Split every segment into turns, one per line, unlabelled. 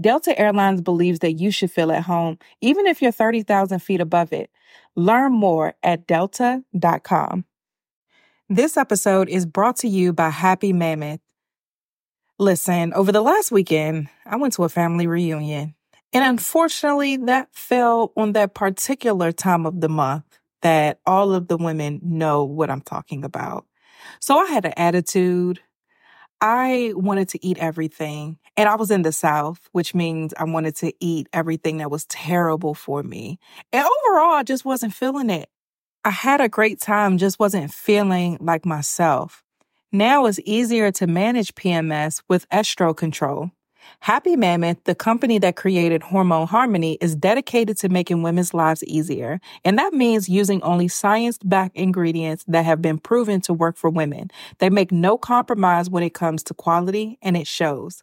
Delta Airlines believes that you should feel at home, even if you're 30,000 feet above it. Learn more at delta.com. This episode is brought to you by Happy Mammoth. Listen, over the last weekend, I went to a family reunion. And unfortunately, that fell on that particular time of the month that all of the women know what I'm talking about. So I had an attitude. I wanted to eat everything. And I was in the South, which means I wanted to eat everything that was terrible for me. And overall, I just wasn't feeling it. I had a great time, just wasn't feeling like myself. Now it's easier to manage PMS with estro control. Happy Mammoth, the company that created Hormone Harmony, is dedicated to making women's lives easier. And that means using only science backed ingredients that have been proven to work for women. They make no compromise when it comes to quality, and it shows.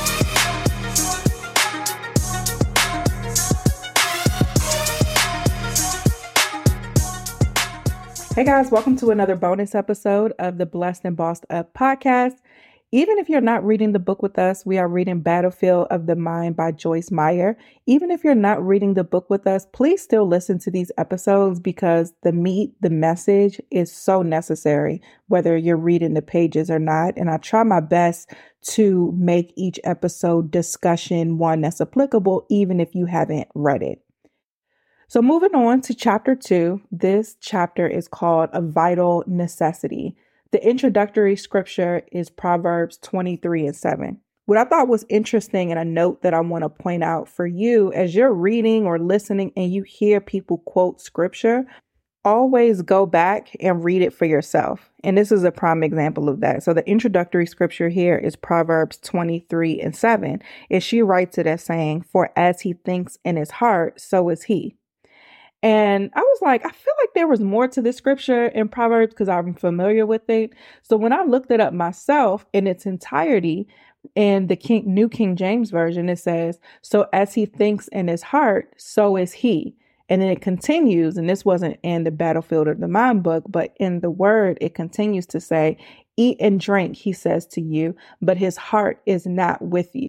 Hey guys, welcome to another bonus episode of the Blessed and Bossed Up podcast. Even if you're not reading the book with us, we are reading Battlefield of the Mind by Joyce Meyer. Even if you're not reading the book with us, please still listen to these episodes because the meat, the message is so necessary, whether you're reading the pages or not. And I try my best to make each episode discussion one that's applicable, even if you haven't read it. So, moving on to chapter two, this chapter is called A Vital Necessity. The introductory scripture is Proverbs 23 and 7. What I thought was interesting and a note that I want to point out for you as you're reading or listening and you hear people quote scripture, always go back and read it for yourself. And this is a prime example of that. So the introductory scripture here is Proverbs 23 and 7. And she writes it as saying, For as he thinks in his heart, so is he. And I was like, I feel like there was more to this scripture in Proverbs because I'm familiar with it. So when I looked it up myself in its entirety, in the King, New King James Version, it says, So as he thinks in his heart, so is he. And then it continues, and this wasn't in the Battlefield of the Mind book, but in the word, it continues to say, Eat and drink, he says to you, but his heart is not with you.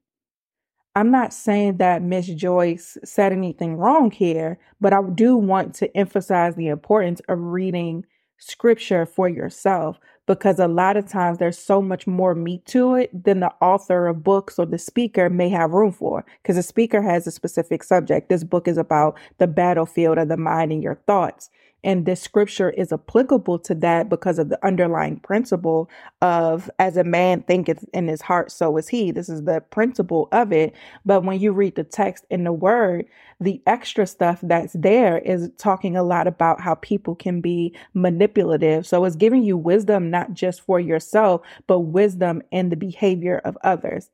I'm not saying that Miss Joyce said anything wrong here, but I do want to emphasize the importance of reading scripture for yourself because a lot of times there's so much more meat to it than the author of books or the speaker may have room for because the speaker has a specific subject. This book is about the battlefield of the mind and your thoughts. And this scripture is applicable to that because of the underlying principle of as a man thinketh in his heart, so is he. This is the principle of it. But when you read the text in the word, the extra stuff that's there is talking a lot about how people can be manipulative. So it's giving you wisdom, not just for yourself, but wisdom in the behavior of others.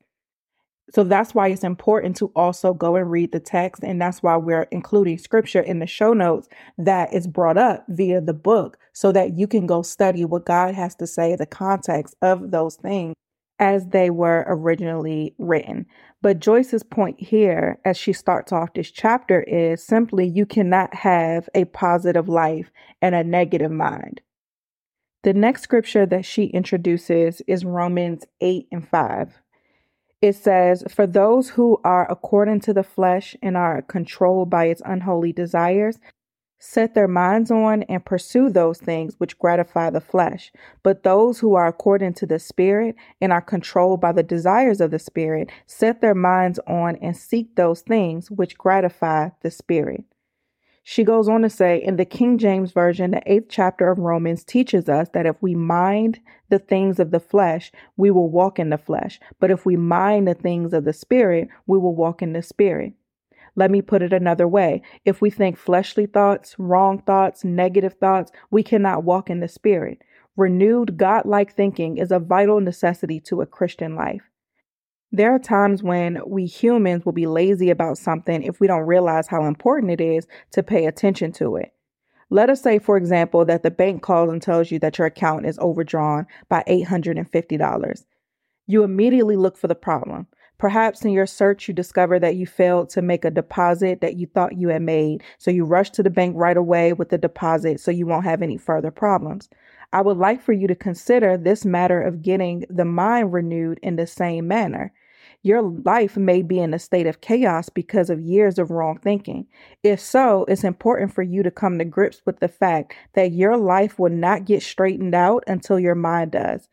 So that's why it's important to also go and read the text. And that's why we're including scripture in the show notes that is brought up via the book so that you can go study what God has to say, the context of those things as they were originally written. But Joyce's point here, as she starts off this chapter, is simply you cannot have a positive life and a negative mind. The next scripture that she introduces is Romans 8 and 5 it says, For those who are according to the flesh and are controlled by its unholy desires, set their minds on and pursue those things which gratify the flesh. But those who are according to the Spirit and are controlled by the desires of the Spirit, set their minds on and seek those things which gratify the Spirit. She goes on to say in the King James Version, the eighth chapter of Romans teaches us that if we mind the things of the flesh, we will walk in the flesh. But if we mind the things of the Spirit, we will walk in the Spirit. Let me put it another way. If we think fleshly thoughts, wrong thoughts, negative thoughts, we cannot walk in the Spirit. Renewed, God-like thinking is a vital necessity to a Christian life. There are times when we humans will be lazy about something if we don't realize how important it is to pay attention to it. Let us say, for example, that the bank calls and tells you that your account is overdrawn by $850. You immediately look for the problem. Perhaps in your search, you discover that you failed to make a deposit that you thought you had made. So you rush to the bank right away with the deposit so you won't have any further problems. I would like for you to consider this matter of getting the mind renewed in the same manner. Your life may be in a state of chaos because of years of wrong thinking. If so, it's important for you to come to grips with the fact that your life will not get straightened out until your mind does.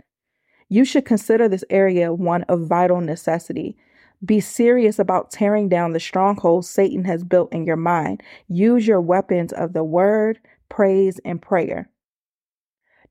You should consider this area one of vital necessity. Be serious about tearing down the strongholds Satan has built in your mind. Use your weapons of the word, praise, and prayer.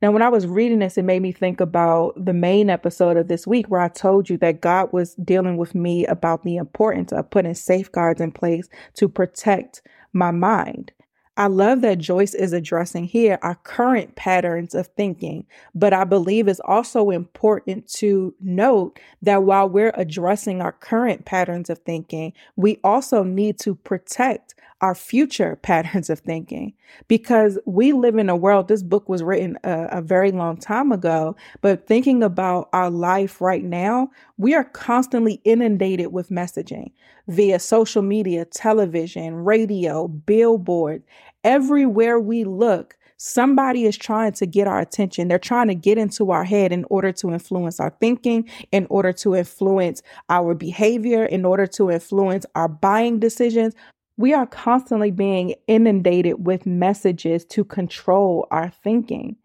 Now, when I was reading this, it made me think about the main episode of this week where I told you that God was dealing with me about the importance of putting safeguards in place to protect my mind. I love that Joyce is addressing here our current patterns of thinking, but I believe it's also important to note that while we're addressing our current patterns of thinking, we also need to protect our future patterns of thinking because we live in a world this book was written a, a, very long time ago but thinking about our life right now we are constantly inundated with messaging via social media television radio billboard everywhere we look Somebody is trying to get our attention. They're trying to get into our head in order to influence our thinking, in order to influence our behavior, in order to influence our buying decisions. We are constantly being inundated with messages to control our thinking.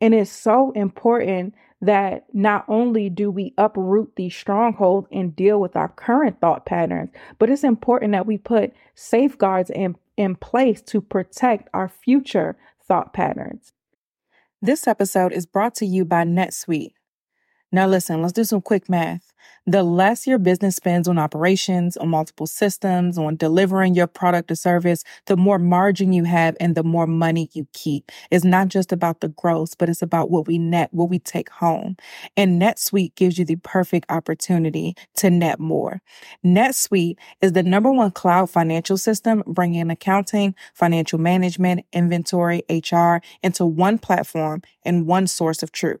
And it's so important that not only do we uproot these strongholds and deal with our current thought patterns, but it's important that we put safeguards in, in place to protect our future thought patterns. This episode is brought to you by NetSuite. Now, listen, let's do some quick math. The less your business spends on operations, on multiple systems, on delivering your product or service, the more margin you have and the more money you keep. It's not just about the gross, but it's about what we net, what we take home. And NetSuite gives you the perfect opportunity to net more. NetSuite is the number one cloud financial system bringing accounting, financial management, inventory, HR into one platform and one source of truth.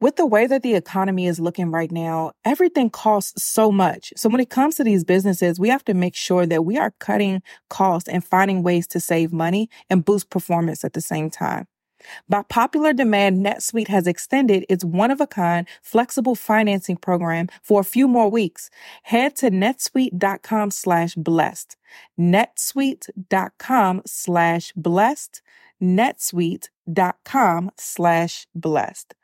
with the way that the economy is looking right now, everything costs so much. So when it comes to these businesses, we have to make sure that we are cutting costs and finding ways to save money and boost performance at the same time. By popular demand, NetSuite has extended its one of a kind flexible financing program for a few more weeks. Head to netsuite.com slash blessed. netsuite.com slash blessed. netsuite.com slash blessed.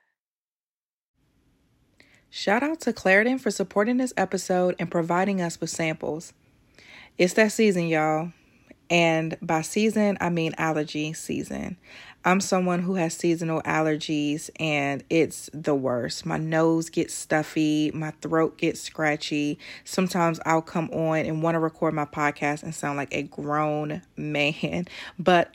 Shout out to Claritin for supporting this episode and providing us with samples. It's that season, y'all. And by season, I mean allergy season. I'm someone who has seasonal allergies and it's the worst. My nose gets stuffy, my throat gets scratchy. Sometimes I'll come on and want to record my podcast and sound like a grown man. But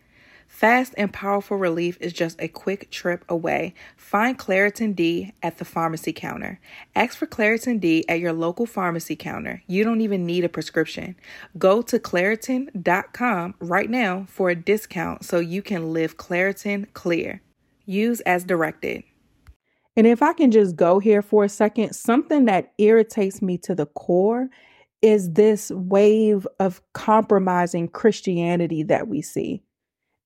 Fast and powerful relief is just a quick trip away. Find Claritin D at the pharmacy counter. Ask for Claritin D at your local pharmacy counter. You don't even need a prescription. Go to Claritin.com right now for a discount so you can live Claritin clear. Use as directed. And if I can just go here for a second, something that irritates me to the core is this wave of compromising Christianity that we see.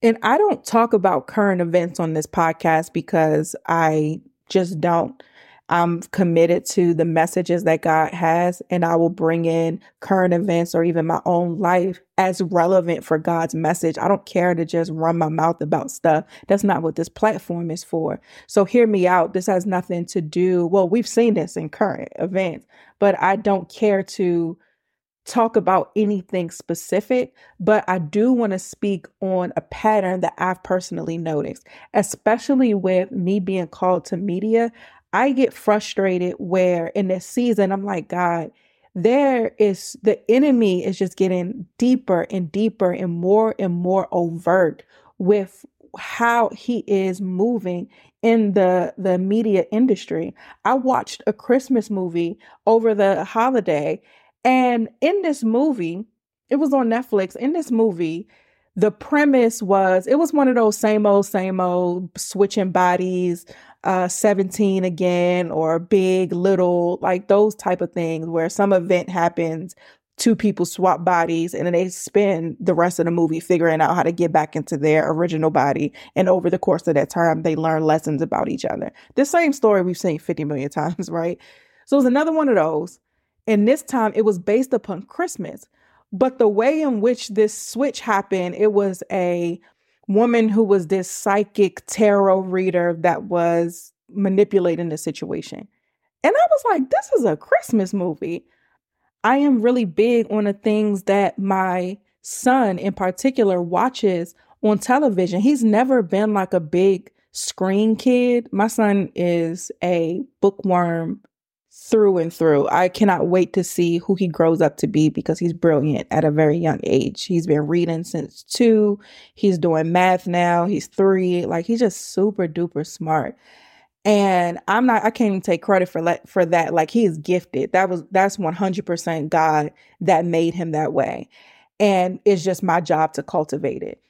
And I don't talk about current events on this podcast because I just don't. I'm committed to the messages that God has, and I will bring in current events or even my own life as relevant for God's message. I don't care to just run my mouth about stuff. That's not what this platform is for. So hear me out. This has nothing to do, well, we've seen this in current events, but I don't care to talk about anything specific, but I do want to speak on a pattern that I've personally noticed, especially with me being called to media. I get frustrated where in this season, I'm like, God, there is the enemy is just getting deeper and deeper and more and more overt with how he is moving in the the media industry. I watched a Christmas movie over the holiday and in this movie, it was on Netflix. In this movie, the premise was it was one of those same old, same old switching bodies, uh, 17 again, or big, little, like those type of things where some event happens, two people swap bodies, and then they spend the rest of the movie figuring out how to get back into their original body. And over the course of that time, they learn lessons about each other. The same story we've seen 50 million times, right? So it was another one of those. And this time it was based upon Christmas. But the way in which this switch happened, it was a woman who was this psychic tarot reader that was manipulating the situation. And I was like, this is a Christmas movie. I am really big on the things that my son in particular watches on television. He's never been like a big screen kid. My son is a bookworm through and through. I cannot wait to see who he grows up to be because he's brilliant at a very young age. He's been reading since two. He's doing math now. He's three. Like he's just super duper smart. And I'm not, I can't even take credit for that, for that. Like he is gifted. That was, that's 100% God that made him that way. And it's just my job to cultivate it.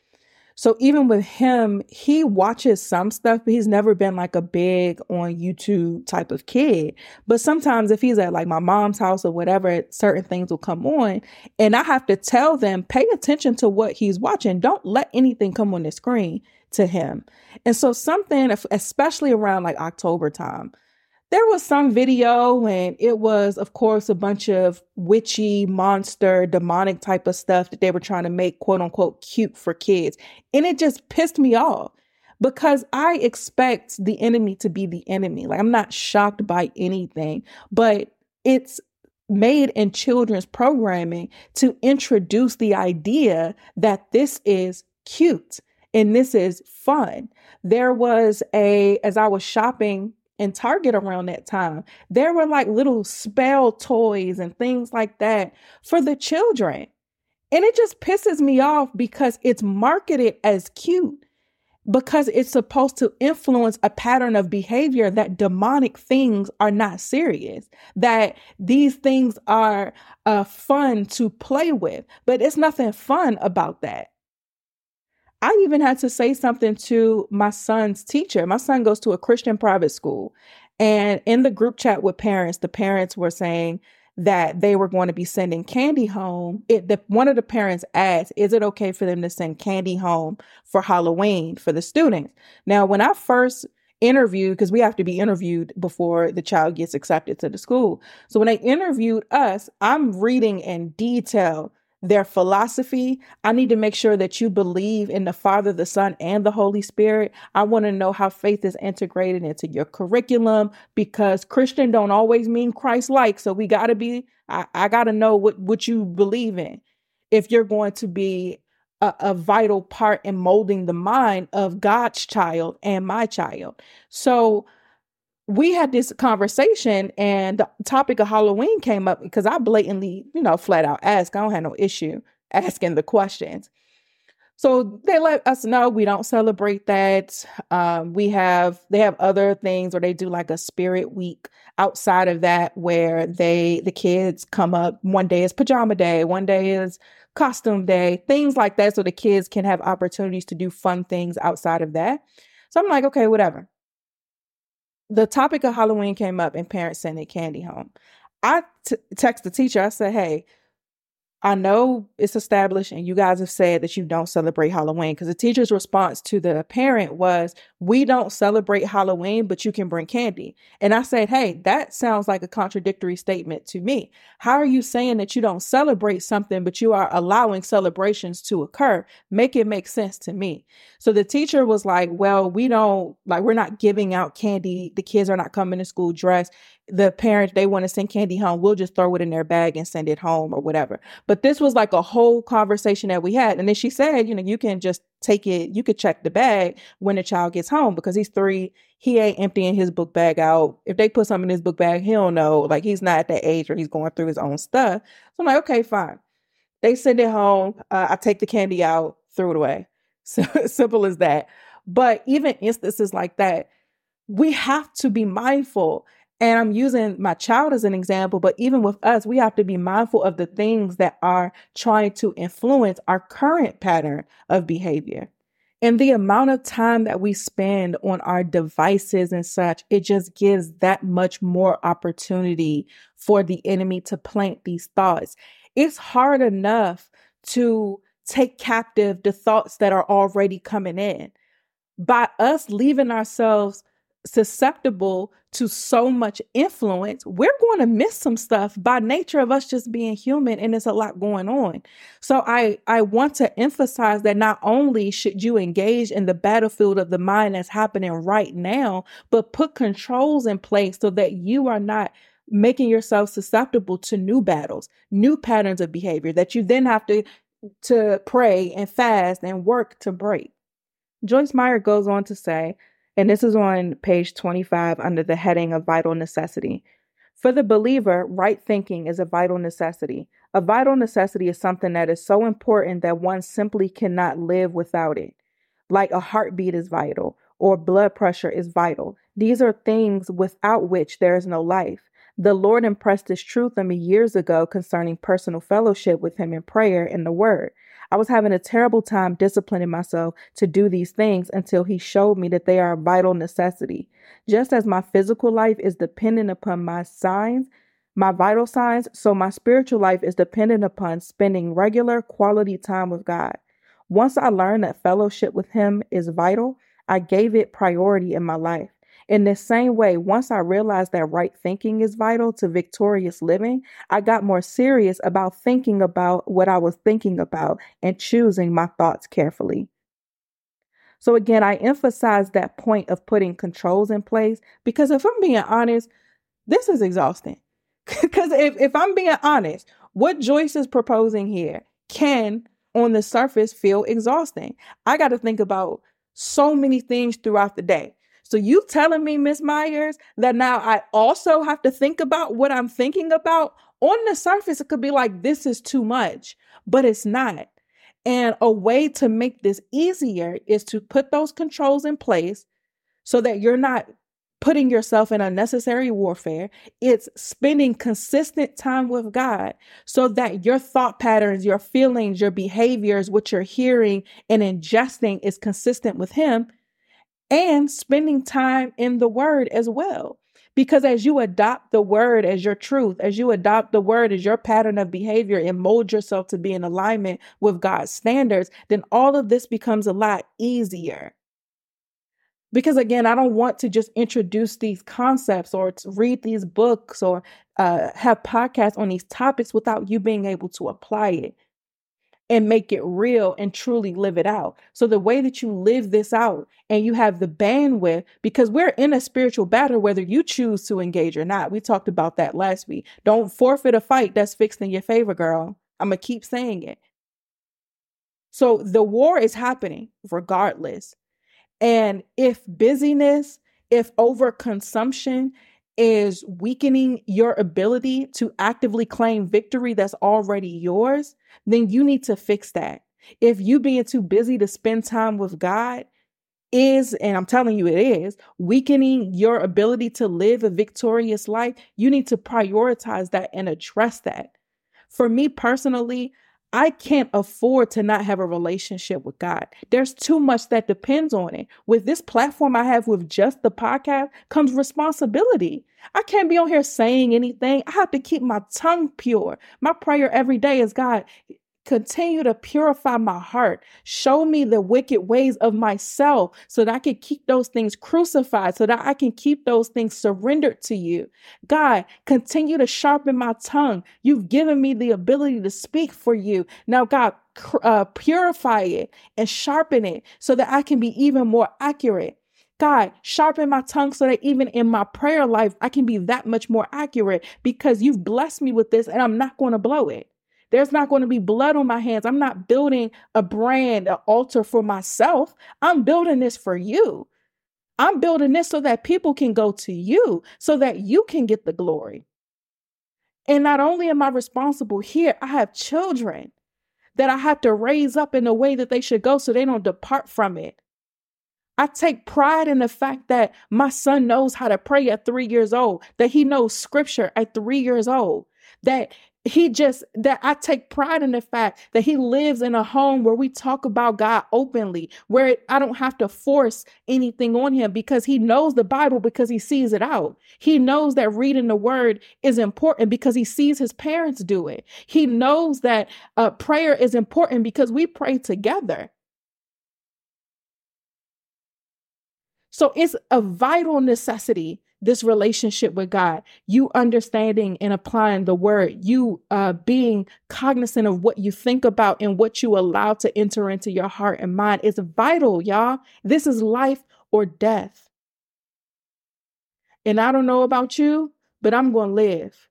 So even with him, he watches some stuff, but he's never been like a big on YouTube type of kid. But sometimes if he's at like my mom's house or whatever, certain things will come on. And I have to tell them, pay attention to what he's watching. Don't let anything come on the screen to him. And so something, especially around like October time, there was some video and it was of course a bunch of witchy monster demonic type of stuff that they were trying to make quote unquote cute for kids and it just pissed me off because i expect the enemy to be the enemy like i'm not shocked by anything but it's made in children's programming to introduce the idea that this is cute and this is fun. There was a, as I was shopping in Target around that time, there were like little spell toys and things like that for the children. And it just pisses me off because it's marketed as cute because it's supposed to influence a pattern of behavior that demonic things are not serious, that these things are uh, fun to play with. But it's nothing fun about that. I even had to say something to my son's teacher. My son goes to a Christian private school. And in the group chat with parents, the parents were saying, that they were going to be sending candy home, it the, one of the parents asked, "Is it okay for them to send candy home for Halloween for the students?" Now, when I first interviewed, because we have to be interviewed before the child gets accepted to the school, so when they interviewed us, I'm reading in detail their philosophy. I need to make sure that you believe in the Father, the Son, and the Holy Spirit. I want to know how faith is integrated into your curriculum because Christian don't always mean Christ like. So we got to be, I, I got to know what, what you believe in if you're going to be a, a, vital part in molding the mind of God's child and my child. So we had this conversation and the topic of Halloween came up because I blatantly, you know, flat out ask. I don't have no issue asking the questions. So they let us know we don't celebrate that. Um, we have they have other things where they do like a spirit week outside of that where they the kids come up. One day is pajama day, one day is costume day, things like that, so the kids can have opportunities to do fun things outside of that. So I'm like, okay, whatever the topic of Halloween came up and parents sending candy home. I t- text the teacher. I said, "Hey, I know it's established and you guys have said that you don't celebrate Halloween because the teacher's response to the parent was, We don't celebrate Halloween, but you can bring candy. And I said, Hey, that sounds like a contradictory statement to me. How are you saying that you don't celebrate something, but you are allowing celebrations to occur? Make it make sense to me. So the teacher was like, Well, we don't, like, we're not giving out candy. The kids are not coming to school dressed the parents they want to send candy home we'll just throw it in their bag and send it home or whatever but this was like a whole conversation that we had. And then she said you know you can just take it you could check the bag when the child gets home because he's three he ain't emptying his book bag out. If they put something in his book bag he don't know like he's not at that age where he's going through his own stuff. So i'm like okay fine. They send it home. Uh, i take the candy out throw it away. So simple as that. But even instances like that we have to be mindful and I'm using my child as an example, but even with us, we have to be mindful of the things that are trying to influence our current pattern of behavior. And the amount of time that we spend on our devices and such, it just gives that much more opportunity for the enemy to plant these thoughts. It's hard enough to take captive the thoughts that are already coming in. By us leaving ourselves susceptible to so much influence, we're going to miss some stuff by nature of us just being human and there's a lot going on. So I I want to emphasize that not only should you engage in the battlefield of the mind that's happening right now, but put controls in place so that you are not making yourself susceptible to new battles, new patterns of behavior that you then have to to pray and fast and work to break. Joyce Meyer goes on to say, and this is on page 25 under the heading of vital necessity. For the believer, right thinking is a vital necessity. A vital necessity is something that is so important that one simply cannot live without it. Like a heartbeat is vital or blood pressure is vital. These are things without which there is no life. The Lord impressed this truth on me years ago concerning personal fellowship with Him in prayer and the Word. I was having a terrible time disciplining myself to do these things until he showed me that they are a vital necessity. Just as my physical life is dependent upon my signs, my vital signs, so my spiritual life is dependent upon spending regular quality time with God. Once I learned that fellowship with Him is vital, I gave it priority in my life. In the same way, once I realized that right thinking is vital to victorious living, I got more serious about thinking about what I was thinking about and choosing my thoughts carefully. So, again, I emphasize that point of putting controls in place because if I'm being honest, this is exhausting. Because if, if I'm being honest, what Joyce is proposing here can, on the surface, feel exhausting. I got to think about so many things throughout the day. So you telling me, Miss Myers, that now I also have to think about what I'm thinking about? On the surface, it could be like, this is too much, but it's not. And a way to make this easier is to put those controls in place so that you're not putting yourself in unnecessary warfare. It's spending consistent time with God so that your thought patterns, your feelings, your behaviors, what you're hearing and ingesting is consistent with Him, and spending time in the Word as well. Because as you adopt the word as your truth, as you adopt the word as your pattern of behavior and mold yourself to be in alignment with God's standards, then all of this becomes a lot easier. Because again, I don't want to just introduce these concepts or read these books or uh, have podcasts on these topics without you being able to apply it and make it real and truly live it out. So the way that you live this out and you have the bandwidth, because we're in a spiritual battle, whether you choose to engage or not. We talked about that last week. Don't forfeit a fight that's fixed in your favor, girl. I'm going to keep saying it. So the war is happening regardless. And if busyness, if overconsumption, is weakening your ability to actively claim victory that's already yours, then you need to fix that. If you being too busy to spend time with God is, and I'm telling you it is, weakening your ability to live a victorious life, you need to prioritize that and address that. For me personally, I can't afford to not have a relationship with God. There's too much that depends on it. With this platform I have with just the podcast comes responsibility. I can't be on here saying anything. I have to keep my tongue pure. My prayer every day is God, Continue to purify my heart. Show me the wicked ways of myself so that I can keep those things crucified, so that I can keep those things surrendered to you. God, continue to sharpen my tongue. You've given me the ability to speak for you. Now, God, uh, purify it and sharpen it so that I can be even more accurate. God, sharpen my tongue so that even in my prayer life, I can be that much more accurate because you've blessed me with this and I'm not going to blow it. There's not going to be blood on my hands. I'm not building a brand, an altar for myself. I'm building this for you. I'm building this so that people can go to you, so that you can get the glory. And not only am I responsible here, I have children that I have to raise up in the way that they should go so they don't depart from it. I take pride in the fact that my son knows how to pray at three years old, that he knows scripture at three years old, that he just that I take pride in the fact that he lives in a home where we talk about God openly, where I don't have to force anything on him because he knows the Bible because he sees it out. He knows that reading the word is important because he sees his parents do it. He knows that uh, prayer is important because we pray together. So it's a vital necessity this relationship with God, you understanding and applying the word, you uh, being cognizant of what you think about and what you allow to enter into your heart and mind is vital, y'all. This is life or death. And I don't know about you, but I'm going to live.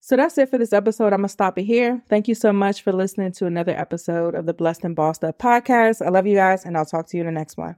So that's it for this episode. I'm going to stop it here. Thank you so much for listening to another episode of the Blessed and Bossed Up podcast. I love you guys, and I'll talk to you in the next one.